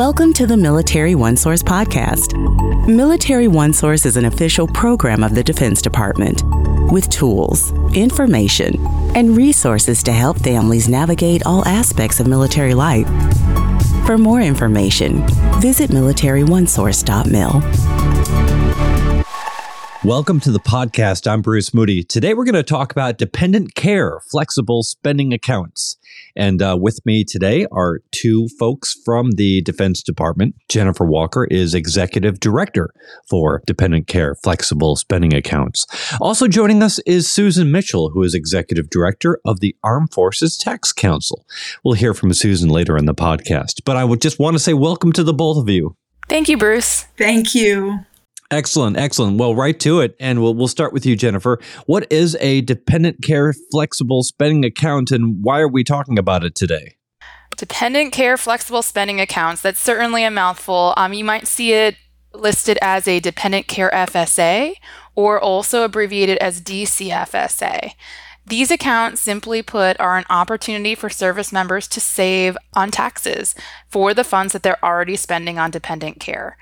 Welcome to the Military One Source podcast. Military One Source is an official program of the Defense Department with tools, information, and resources to help families navigate all aspects of military life. For more information, visit militaryonesource.mil. Welcome to the podcast. I'm Bruce Moody. Today we're going to talk about dependent care, flexible spending accounts. And uh, with me today are two folks from the Defense Department. Jennifer Walker is Executive Director for Dependent Care Flexible Spending Accounts. Also joining us is Susan Mitchell, who is Executive Director of the Armed Forces Tax Council. We'll hear from Susan later in the podcast. But I would just want to say welcome to the both of you. Thank you, Bruce. Thank you. Excellent, excellent. Well, right to it, and we'll we'll start with you, Jennifer. What is a dependent care flexible spending account, and why are we talking about it today? Dependent care flexible spending accounts. That's certainly a mouthful. Um, you might see it listed as a dependent care FSA, or also abbreviated as DCFSA. These accounts, simply put, are an opportunity for service members to save on taxes for the funds that they're already spending on dependent care.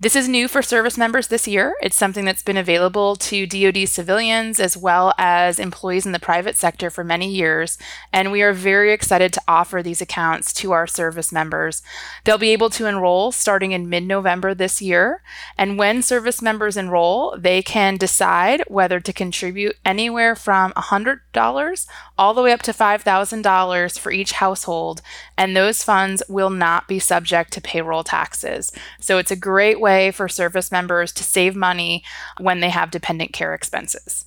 This is new for service members this year. It's something that's been available to DoD civilians as well as employees in the private sector for many years, and we are very excited to offer these accounts to our service members. They'll be able to enroll starting in mid November this year, and when service members enroll, they can decide whether to contribute anywhere from $100 all the way up to $5,000 for each household, and those funds will not be subject to payroll taxes. So it's a great way way for service members to save money when they have dependent care expenses.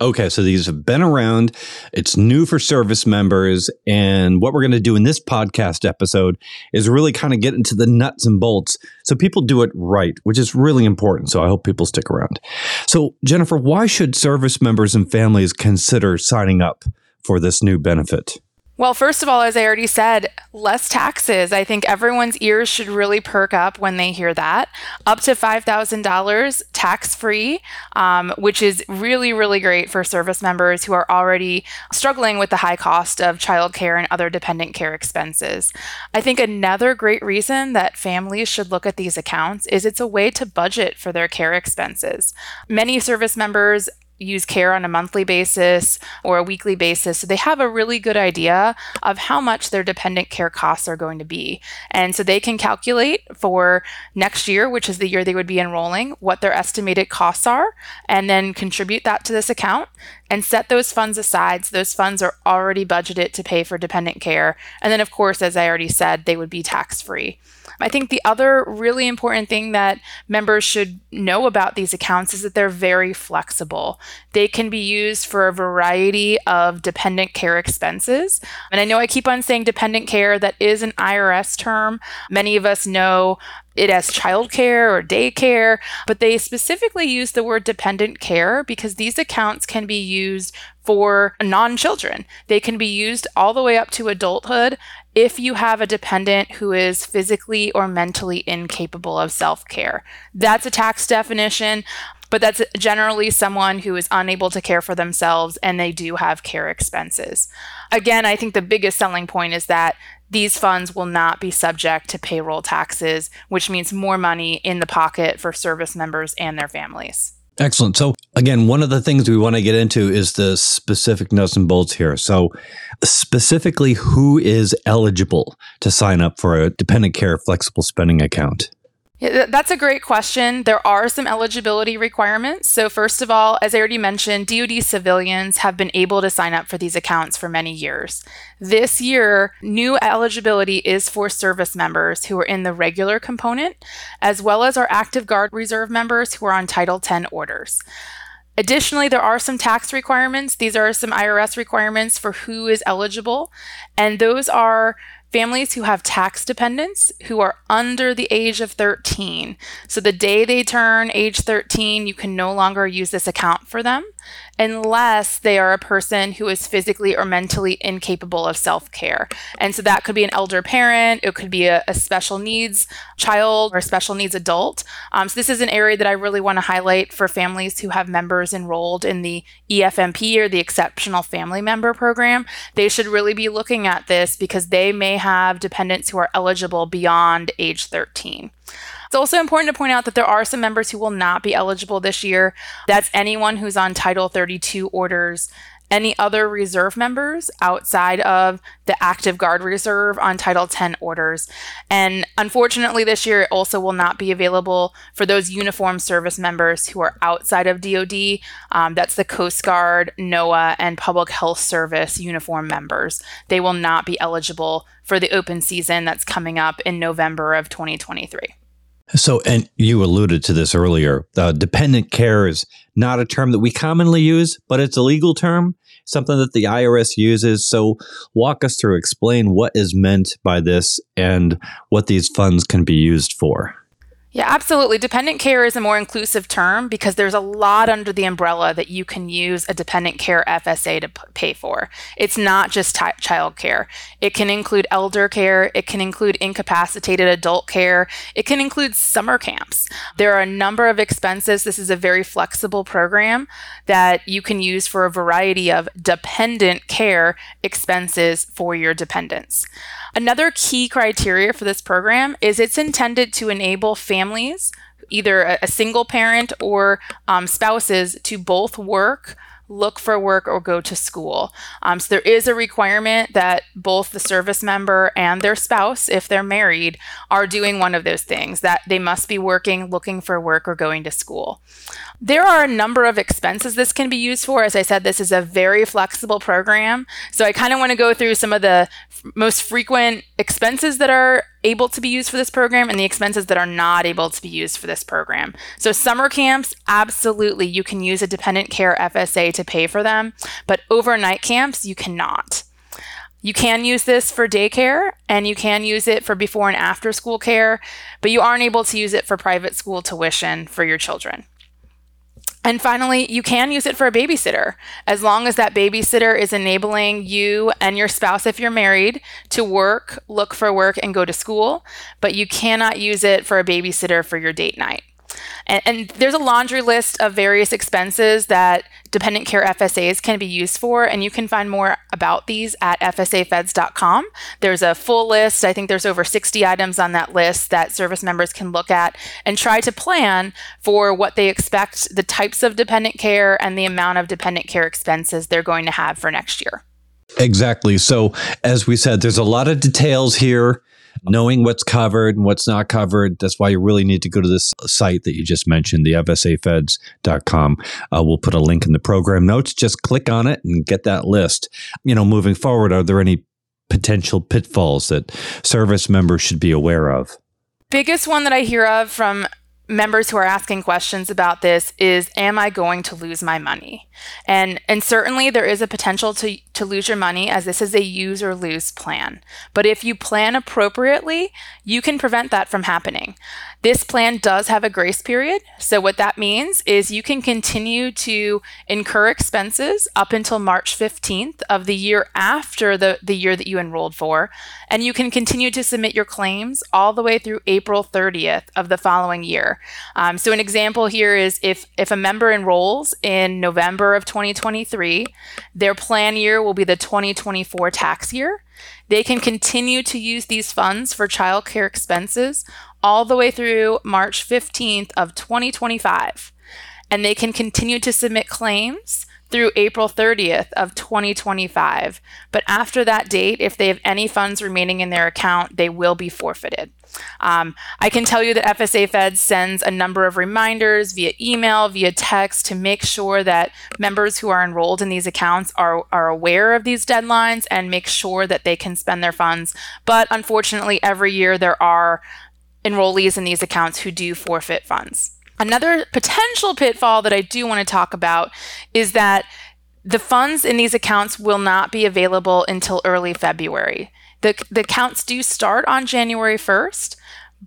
Okay, so these have been around. It's new for service members. And what we're going to do in this podcast episode is really kind of get into the nuts and bolts so people do it right, which is really important. So I hope people stick around. So, Jennifer, why should service members and families consider signing up for this new benefit? Well, first of all, as I already said, less taxes. I think everyone's ears should really perk up when they hear that. Up to $5,000 tax free, um, which is really, really great for service members who are already struggling with the high cost of childcare and other dependent care expenses. I think another great reason that families should look at these accounts is it's a way to budget for their care expenses. Many service members use care on a monthly basis or a weekly basis. So they have a really good idea of how much their dependent care costs are going to be. And so they can calculate for next year, which is the year they would be enrolling, what their estimated costs are, and then contribute that to this account and set those funds aside. So those funds are already budgeted to pay for dependent care. And then, of course, as I already said, they would be tax free. I think the other really important thing that members should know about these accounts is that they're very flexible. They can be used for a variety of dependent care expenses. And I know I keep on saying dependent care, that is an IRS term. Many of us know it as childcare or daycare, but they specifically use the word dependent care because these accounts can be used for non children. They can be used all the way up to adulthood if you have a dependent who is physically or mentally incapable of self care. That's a tax definition but that's generally someone who is unable to care for themselves and they do have care expenses. Again, I think the biggest selling point is that these funds will not be subject to payroll taxes, which means more money in the pocket for service members and their families. Excellent. So, again, one of the things we want to get into is the specific nuts and bolts here. So, specifically, who is eligible to sign up for a dependent care flexible spending account? Yeah, that's a great question. There are some eligibility requirements. So, first of all, as I already mentioned, DoD civilians have been able to sign up for these accounts for many years. This year, new eligibility is for service members who are in the regular component, as well as our active guard reserve members who are on Title 10 orders. Additionally, there are some tax requirements. These are some IRS requirements for who is eligible, and those are families who have tax dependents who are under the age of 13. So the day they turn age 13, you can no longer use this account for them unless they are a person who is physically or mentally incapable of self care. And so that could be an elder parent, it could be a, a special needs child or special needs adult. Um, so, this is an area that I really want to highlight for families who have members enrolled in the EFMP or the Exceptional Family Member Program. They should really be looking at this because they may have dependents who are eligible beyond age 13. It's also important to point out that there are some members who will not be eligible this year. That's anyone who's on Title 32 orders any other reserve members outside of the active guard reserve on Title 10 orders. And unfortunately, this year it also will not be available for those uniform service members who are outside of DoD. Um, that's the Coast Guard, NOAA, and Public Health Service uniform members. They will not be eligible for the open season that's coming up in November of 2023. So, and you alluded to this earlier. Uh, dependent care is not a term that we commonly use, but it's a legal term, something that the IRS uses. So, walk us through, explain what is meant by this and what these funds can be used for. Yeah, absolutely. Dependent care is a more inclusive term because there's a lot under the umbrella that you can use a dependent care FSA to p- pay for. It's not just t- child care. It can include elder care, it can include incapacitated adult care, it can include summer camps. There are a number of expenses. This is a very flexible program that you can use for a variety of dependent care expenses for your dependents. Another key criteria for this program is it's intended to enable families, either a, a single parent or um, spouses, to both work look for work or go to school. Um, so there is a requirement that both the service member and their spouse, if they're married, are doing one of those things, that they must be working, looking for work, or going to school. There are a number of expenses this can be used for. As I said, this is a very flexible program. So I kind of want to go through some of the most frequent expenses that are able to be used for this program and the expenses that are not able to be used for this program. So summer camps, absolutely, you can use a dependent care FSA to pay for them, but overnight camps, you cannot. You can use this for daycare and you can use it for before and after school care, but you aren't able to use it for private school tuition for your children. And finally, you can use it for a babysitter as long as that babysitter is enabling you and your spouse, if you're married, to work, look for work, and go to school. But you cannot use it for a babysitter for your date night. And, and, there's a laundry list of various expenses that dependent care FSAs can be used for, and you can find more about these at FSAFeds.com. There's a full list. I think there's over 60 items on that list that service members can look at and try to plan for what they expect the types of dependent care and the amount of dependent care expenses they're going to have for next year. Exactly. So, as we said, there's a lot of details here knowing what's covered and what's not covered. That's why you really need to go to this site that you just mentioned, the FSAFeds.com. Uh, we'll put a link in the program notes. Just click on it and get that list. You know, moving forward, are there any potential pitfalls that service members should be aware of? Biggest one that I hear of from members who are asking questions about this is am i going to lose my money? And and certainly there is a potential to to lose your money as this is a use or lose plan. But if you plan appropriately you can prevent that from happening this plan does have a grace period. So, what that means is you can continue to incur expenses up until March 15th of the year after the, the year that you enrolled for. And you can continue to submit your claims all the way through April 30th of the following year. Um, so, an example here is if, if a member enrolls in November of 2023, their plan year will be the 2024 tax year. They can continue to use these funds for childcare expenses all the way through March 15th of 2025. And they can continue to submit claims through April 30th of 2025. But after that date, if they have any funds remaining in their account, they will be forfeited. Um, I can tell you that FSA Fed sends a number of reminders via email, via text to make sure that members who are enrolled in these accounts are, are aware of these deadlines and make sure that they can spend their funds. But unfortunately, every year there are enrollees in these accounts who do forfeit funds. Another potential pitfall that I do want to talk about is that the funds in these accounts will not be available until early February. The, the accounts do start on January 1st,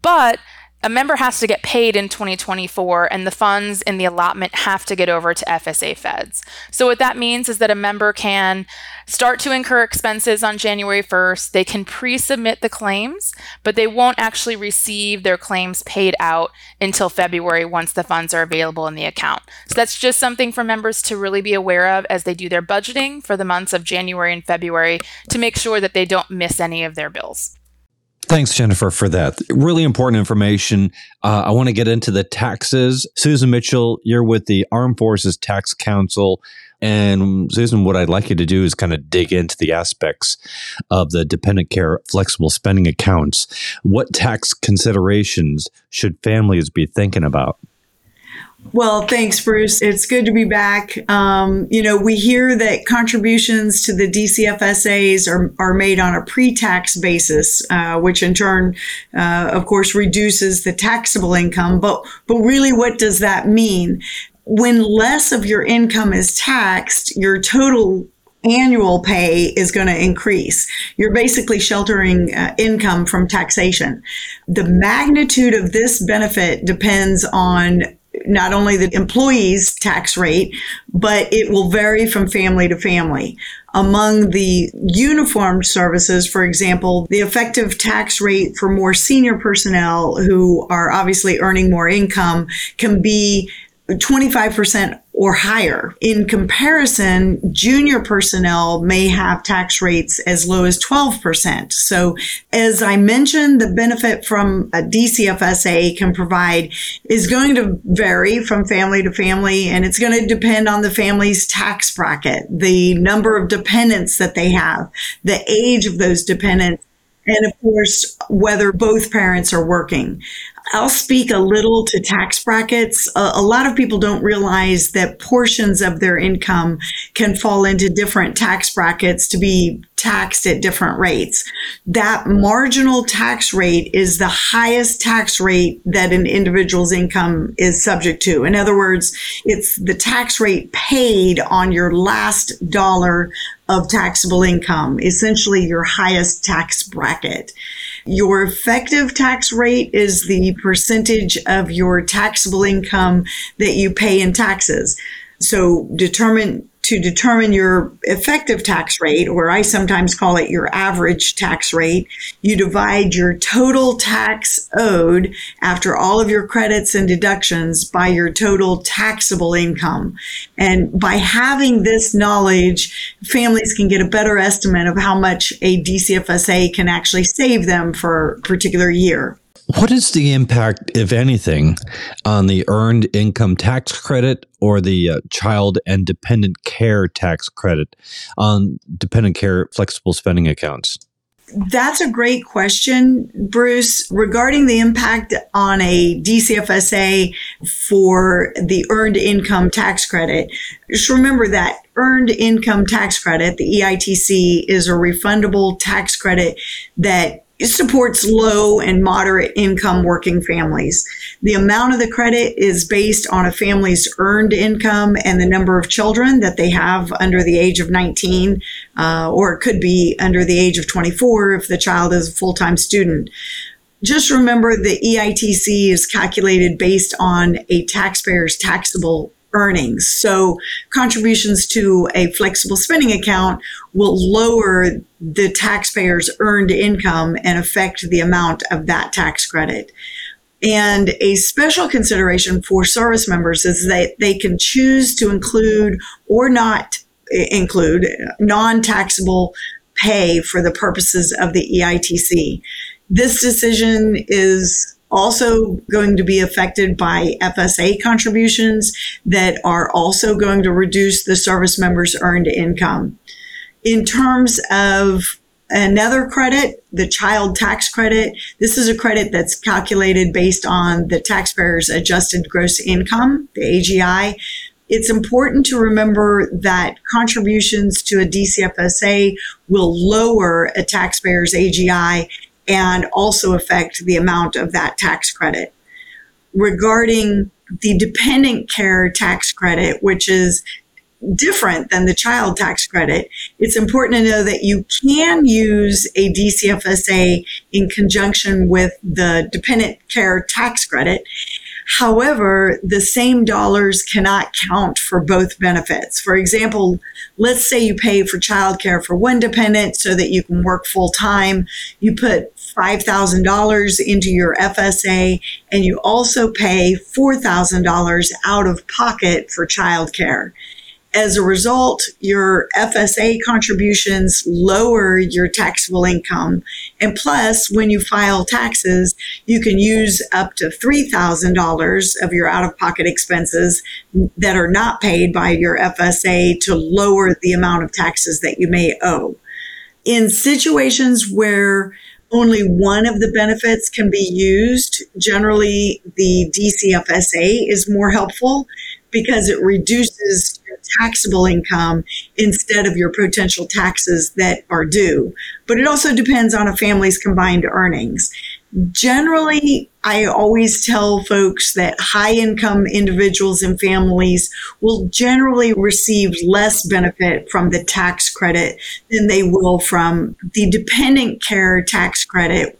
but a member has to get paid in 2024 and the funds in the allotment have to get over to FSA feds. So what that means is that a member can start to incur expenses on January 1st. They can pre submit the claims, but they won't actually receive their claims paid out until February once the funds are available in the account. So that's just something for members to really be aware of as they do their budgeting for the months of January and February to make sure that they don't miss any of their bills. Thanks, Jennifer, for that. Really important information. Uh, I want to get into the taxes. Susan Mitchell, you're with the Armed Forces Tax Council. And Susan, what I'd like you to do is kind of dig into the aspects of the dependent care flexible spending accounts. What tax considerations should families be thinking about? Well, thanks, Bruce. It's good to be back. Um, you know, we hear that contributions to the DCFSAs are, are made on a pre tax basis, uh, which in turn, uh, of course, reduces the taxable income. But, but really, what does that mean? When less of your income is taxed, your total annual pay is going to increase. You're basically sheltering uh, income from taxation. The magnitude of this benefit depends on not only the employee's tax rate, but it will vary from family to family. Among the uniformed services, for example, the effective tax rate for more senior personnel who are obviously earning more income can be 25% or higher. In comparison, junior personnel may have tax rates as low as 12%. So as I mentioned, the benefit from a DCFSA can provide is going to vary from family to family and it's going to depend on the family's tax bracket, the number of dependents that they have, the age of those dependents, and of course, whether both parents are working. I'll speak a little to tax brackets. A, a, lot of people don't realize that portions of their income can fall into different tax brackets to be taxed at different rates. That marginal tax rate is the highest tax rate that an individual's income is subject to. In other words, it's the tax rate paid on your last dollar of taxable income, essentially your highest tax bracket. Your effective tax rate is the percentage of your taxable income that you pay in taxes. So determine to determine your effective tax rate, or I sometimes call it your average tax rate, you divide your total tax owed after all of your credits and deductions by your total taxable income. And by having this knowledge, families can get a better estimate of how much a DCFSA can actually save them for a particular year. What is the impact, if anything, on the earned income tax credit or the uh, child and dependent care tax credit on dependent care flexible spending accounts? That's a great question, Bruce. Regarding the impact on a DCFSA for the earned income tax credit, just remember that earned income tax credit, the EITC, is a refundable tax credit that it supports low and moderate income working families. The amount of the credit is based on a family's earned income and the number of children that they have under the age of 19, uh, or it could be under the age of 24 if the child is a full time student. Just remember the EITC is calculated based on a taxpayer's taxable earnings. So contributions to a flexible spending account will lower the taxpayer's earned income and affect the amount of that tax credit. And a special consideration for service members is that they can choose to include or not include non-taxable pay for the purposes of the EITC. This decision is also going to be affected by FSA contributions that are also going to reduce the service members' earned income. In terms of another credit, the child tax credit, this is a credit that's calculated based on the taxpayer's adjusted gross income, the AGI. It's important to remember that contributions to a DCFSA will lower a taxpayer's AGI and also affect the amount of that tax credit. Regarding the dependent care tax credit, which is different than the child tax credit, it's important to know that you can use a DCFSA in conjunction with the dependent care tax credit. However, the same dollars cannot count for both benefits. For example, let's say you pay for childcare for one dependent so that you can work full time. You put $5,000 into your FSA and you also pay $4,000 out of pocket for childcare. As a result, your FSA contributions lower your taxable income. And plus, when you file taxes, you can use up to $3,000 of your out of pocket expenses that are not paid by your FSA to lower the amount of taxes that you may owe. In situations where only one of the benefits can be used. Generally, the DCFSA is more helpful because it reduces taxable income instead of your potential taxes that are due. But it also depends on a family's combined earnings. Generally, I always tell folks that high income individuals and families will generally receive less benefit from the tax credit than they will from the dependent care tax credit,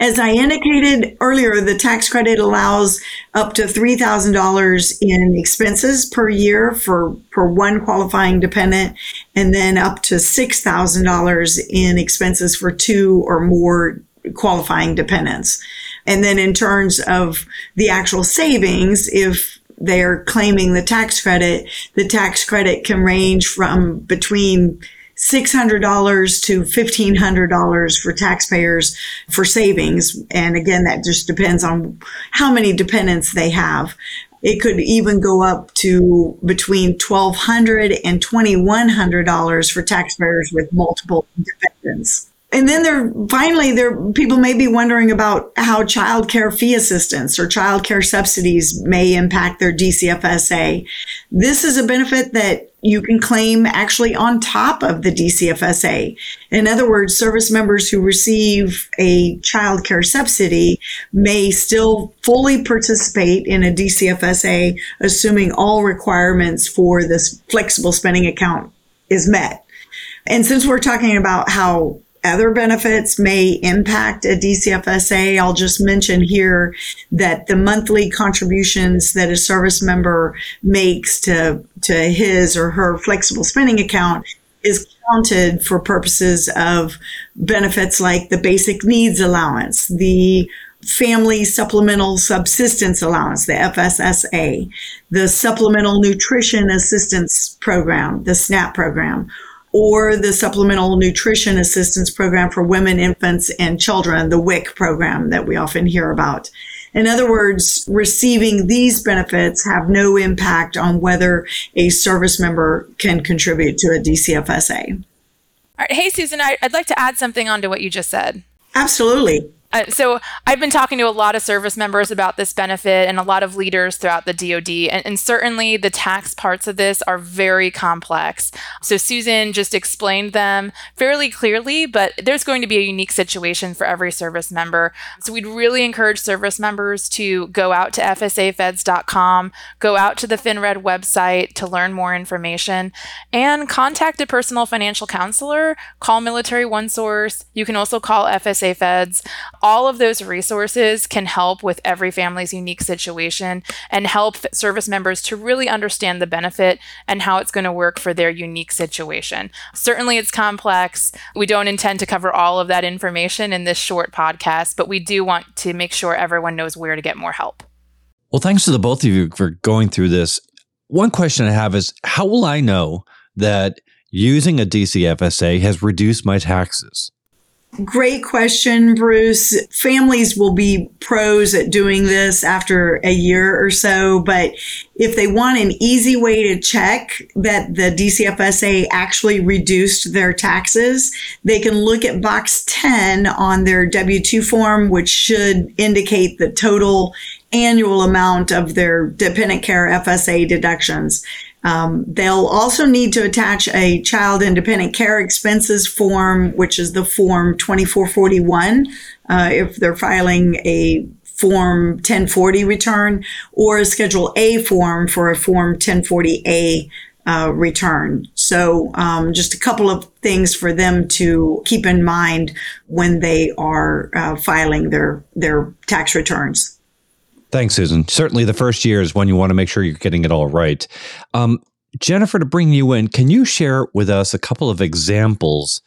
as I indicated earlier, the tax credit allows up to $3,000 in expenses per year for, for one qualifying dependent, and then up to $6,000 in expenses for two or more qualifying dependents. And then in terms of the actual savings, if they're claiming the tax credit, the tax credit can range from between $600 to $1,500 for taxpayers for savings. And again, that just depends on how many dependents they have. It could even go up to between $1,200 and $2,100 for taxpayers with multiple dependents. And then there, finally, there, people may be wondering about how child care fee assistance or child care subsidies may impact their DCFSA. This is a benefit that you can claim actually on top of the DCFSA. In other words, service members who receive a child care subsidy may still fully participate in a DCFSA, assuming all requirements for this flexible spending account is met. And since we're talking about how other benefits may impact a DCFSA. I'll just mention here that the monthly contributions that a service member makes to, to his or her flexible spending account is counted for purposes of benefits like the basic needs allowance, the family supplemental subsistence allowance, the FSSA, the supplemental nutrition assistance program, the SNAP program, or the Supplemental Nutrition Assistance Program for Women, Infants, and Children, the WIC program that we often hear about. In other words, receiving these benefits have no impact on whether a service member can contribute to a DCFSA. All right. Hey, Susan, I'd like to add something on to what you just said. Absolutely. Uh, so I've been talking to a lot of service members about this benefit and a lot of leaders throughout the DoD, and, and, certainly the tax parts of this are very complex. So Susan just explained them fairly clearly, but there's going to be a unique situation for every service member. So we'd really encourage service members to go out to FSAFeds.com, go out to the FinRed website to learn more information, and contact a personal financial counselor. Call Military OneSource. You can also call FSA Feds all of those resources can help with every family's unique situation and help service members to really understand the benefit and how it's going to work for their unique situation. Certainly, it's complex. We don't intend to cover all of that information in this short podcast, but we do want to make sure everyone knows where to get more help. Well, thanks to the both of you for going through this. One question I have is how will I know that using a DCFSA has reduced my taxes? Great question, Bruce. Families will be pros at doing this after a year or so, but if they want an easy way to check that the DCFSA actually reduced their taxes, they can look at box 10 on their W 2 form, which should indicate the total annual amount of their dependent care FSA deductions. Um, they'll also need to attach a child and dependent care expenses form, which is the form 2441, uh, if they're filing a form 1040 return or a schedule A form for a form 1040A uh, return. So, um, just a couple of things for them to keep in mind when they are uh, filing their their tax returns. Thanks, Susan. Certainly, the first year is when you want to make sure you're getting it all right. Um, Jennifer, to bring you in, can you share with us a couple of examples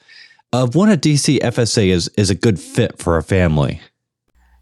of when a DC FSA is, is a good fit for a family?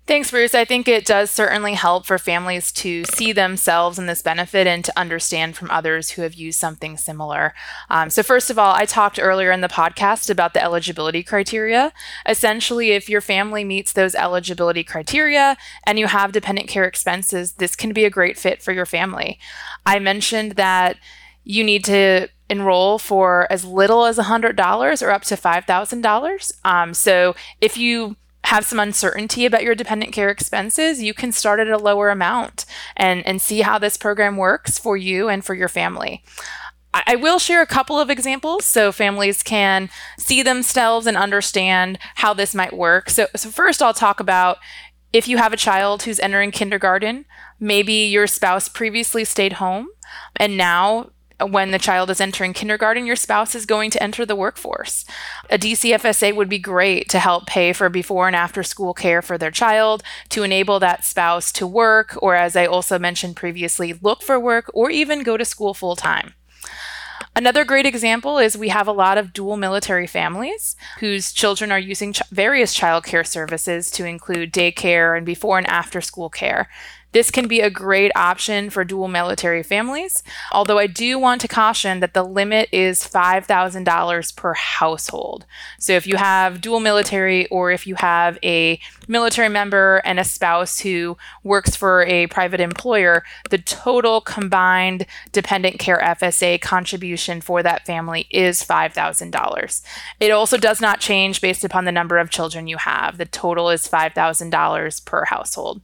Thanks, Bruce. I think it does certainly help for families to see themselves in this benefit and to understand from others who have used something similar. Um, so, first of all, I talked earlier in the podcast about the eligibility criteria. Essentially, if your family meets those eligibility criteria and you have dependent care expenses, this can be a great fit for your family. I mentioned that you need to enroll for as little as $100 or up to $5,000. Um, so, if you have some uncertainty about your dependent care expenses, you can start at a lower amount and, and see how this program works for you and for your family. I, will share a couple of examples so families can see themselves and understand how this might work. So, so first, I'll talk about if you have a child who's entering kindergarten, maybe your spouse previously stayed home and now when the child is entering kindergarten, your spouse is going to enter the workforce. A DCFSA would be great to help pay for before and after school care for their child, to enable that spouse to work, or as I also mentioned previously, look for work or even go to school full time. Another great example is we have a lot of dual military families whose children are using ch- various child care services to include daycare and before and after school care. This can be a great option for dual military families, although I do want to caution that the limit is $5,000 per household. So if you have dual military or if you have a military member and a spouse who works for a private employer, the total combined dependent care FSA contribution for that family is $5,000. It also does not change based upon the number of children you have. The total is $5,000 per household.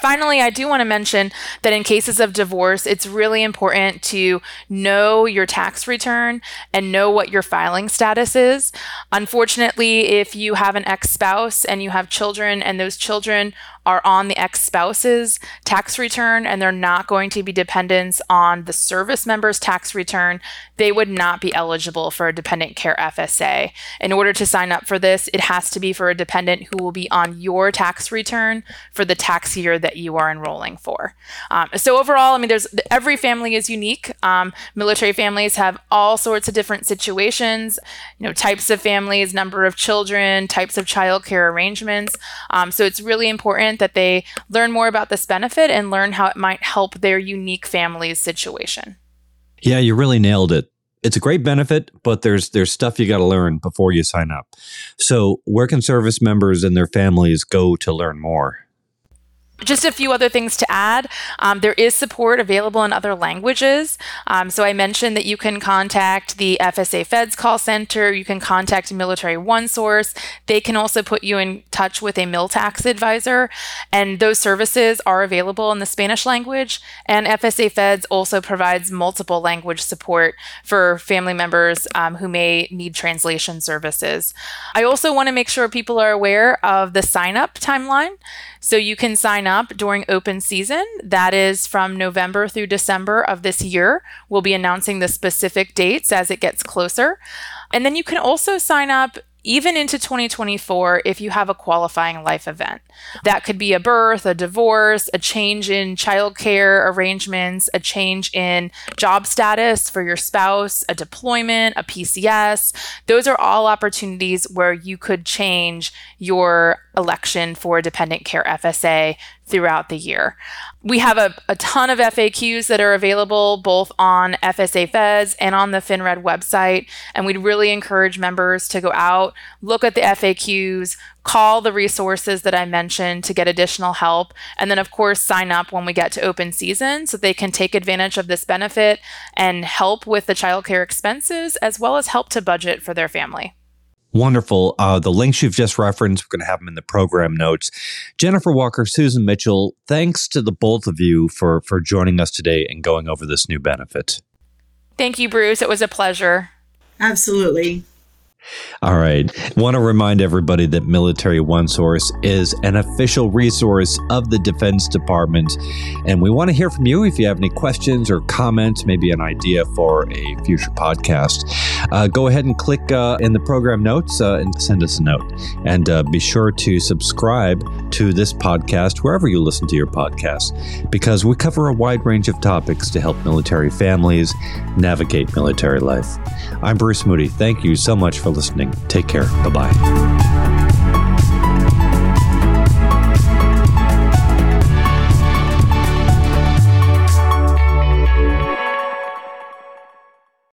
Finally, I do want to mention that in cases of divorce, it's really important to know your tax return and know what your filing status is. Unfortunately, if you have an ex spouse and you have children, and those children are on the ex spouse's tax return and they're not going to be dependents on the service member's tax return, they would not be eligible for a dependent care FSA. In order to sign up for this, it has to be for a dependent who will be on your tax return for the tax year that you are enrolling for. Um, so overall, I mean, there's every family is unique. Um, military families have all sorts of different situations, you know, types of families, number of children, types of child care arrangements. Um, so it's really important important that they learn more about this benefit and learn how it might help their unique family's situation. Yeah, you really nailed it. It's a great benefit, but there's there's stuff you got to learn before you sign up. So, where can service members and their families go to learn more? Just a few other things to add. Um, there is support available in other languages. Um, so I mentioned that you can contact the FSA Feds call center. You can contact Military One Source. They can also put you in touch with a MilTax advisor. And those services are available in the Spanish language. And FSA Feds also provides multiple language support for family members um, who may need translation services. I also want to make sure people are aware of the sign up timeline. So you can sign up during open season. That is from November through December of this year. We'll be announcing the specific dates as it gets closer. And then you can also sign up even into 2024 if you have a qualifying life event. That could be a birth, a divorce, a change in childcare arrangements, a change in job status for your spouse, a deployment, a PCS. Those are all opportunities where you could change your election for dependent care FSA throughout the year. We have a, a ton of FAQs that are available both on FSA Feds and on the FinRed website. And we'd really encourage members to go out, look at the FAQs, call the resources that I mentioned to get additional help, and then, of course, sign up when we get to open season so they can take advantage of this benefit and help with the childcare expenses as well as help to budget for their family. Wonderful. Uh, the links you've just referenced, we're going to have them in the program notes. Jennifer Walker, Susan Mitchell, thanks to the both of you for, for joining us today and going over this new benefit. Thank you, Bruce. It was a pleasure. Absolutely. All right. Want to remind everybody that Military One Source is an official resource of the Defense Department. And we want to hear from you if you have any questions or comments, maybe an idea for a future podcast. Uh, go ahead and click uh, in the program notes uh, and send us a note. And uh, be sure to subscribe to this podcast wherever you listen to your podcasts because we cover a wide range of topics to help military families navigate military life. I'm Bruce Moody. Thank you so much listening. Take care. Bye bye.